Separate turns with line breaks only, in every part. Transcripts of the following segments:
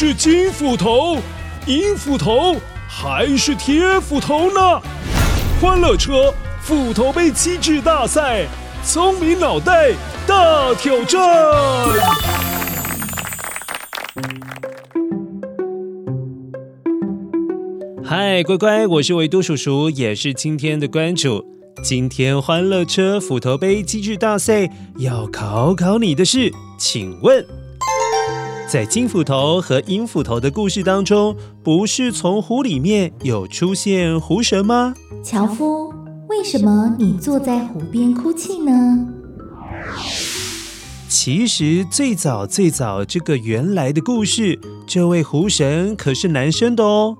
是金斧头、银斧头还是铁斧头呢？欢乐车斧头杯机制大赛，聪明脑袋大挑战。
嗨，乖乖，我是维多叔叔，也是今天的关主。今天欢乐车斧头杯机制大赛要考考你的是，请问，在金斧头和银斧头的故事当中，不是从湖里面有出现湖神吗？
樵夫，为什么你坐在湖边哭泣呢？
其实最早最早这个原来的故事，这位湖神可是男生的哦，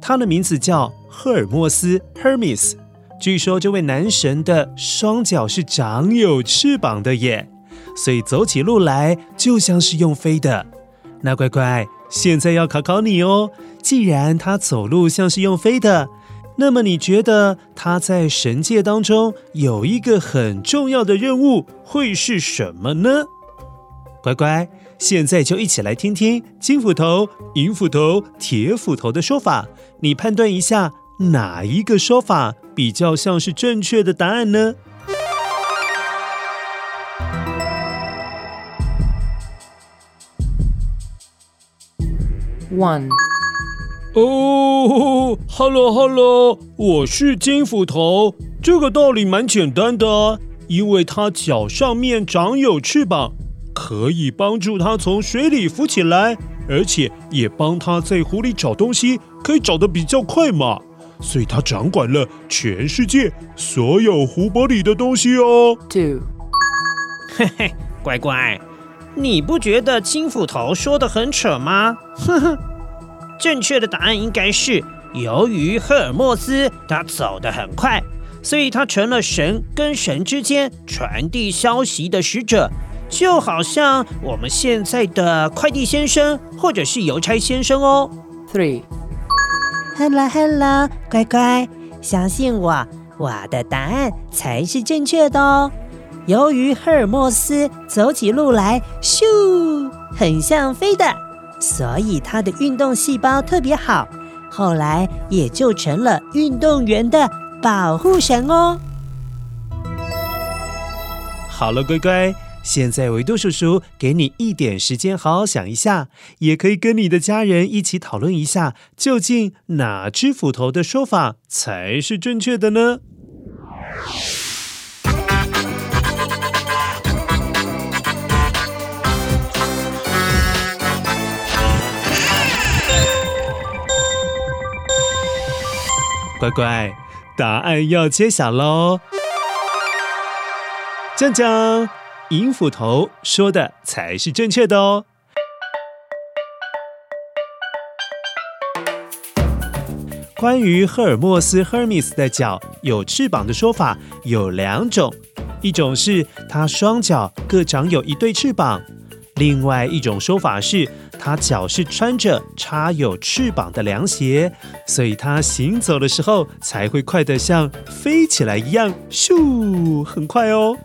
他的名字叫赫尔墨斯 （Hermes）。据说这位男神的双脚是长有翅膀的耶，所以走起路来就像是用飞的。那乖乖，现在要考考你哦。既然他走路像是用飞的，那么你觉得他在神界当中有一个很重要的任务会是什么呢？乖乖，现在就一起来听听金斧头、银斧头、铁斧头的说法，你判断一下。哪一个说法比较像是正确的答案呢
？One，
哦，Hello Hello，我是金斧头。这个道理蛮简单的，因为它脚上面长有翅膀，可以帮助它从水里浮起来，而且也帮它在湖里找东西，可以找得比较快嘛。所以它掌管了全世界所有湖泊里的东西哦。
Two，
嘿嘿，乖乖，你不觉得金斧头说的很扯吗？哼哼，正确的答案应该是，由于赫尔墨斯他走得很快，所以他成了神跟神之间传递消息的使者，就好像我们现在的快递先生或者是邮差先生哦。
Three。
Hello Hello，乖乖，相信我，我的答案才是正确的哦。由于赫尔墨斯走起路来咻，很像飞的，所以他的运动细胞特别好，后来也就成了运动员的保护神哦。
好了，乖乖。现在维多叔叔给你一点时间，好好想一下，也可以跟你的家人一起讨论一下，究竟哪只斧头的说法才是正确的呢？乖乖，答案要揭晓喽！讲讲。银斧头说的才是正确的哦。关于赫尔墨斯 （Hermes） 的脚有翅膀的说法有两种，一种是他双脚各长有一对翅膀，另外一种说法是他脚是穿着插有翅膀的凉鞋，所以他行走的时候才会快得像飞起来一样，咻，很快哦。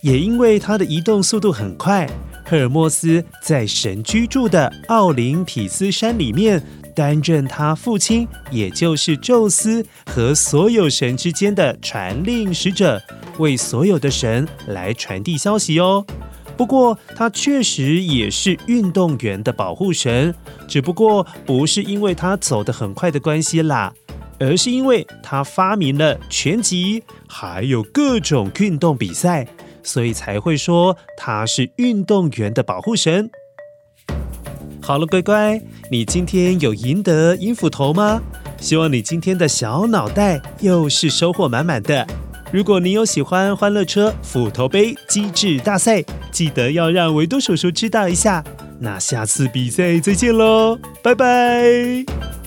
也因为他的移动速度很快，赫尔墨斯在神居住的奥林匹斯山里面担任他父亲，也就是宙斯和所有神之间的传令使者，为所有的神来传递消息哦。不过他确实也是运动员的保护神，只不过不是因为他走得很快的关系啦，而是因为他发明了拳击，还有各种运动比赛。所以才会说他是运动员的保护神。好了，乖乖，你今天有赢得银斧头吗？希望你今天的小脑袋又是收获满满的。如果你有喜欢欢乐车斧头杯机智大赛，记得要让维多叔叔知道一下。那下次比赛再见喽，拜拜。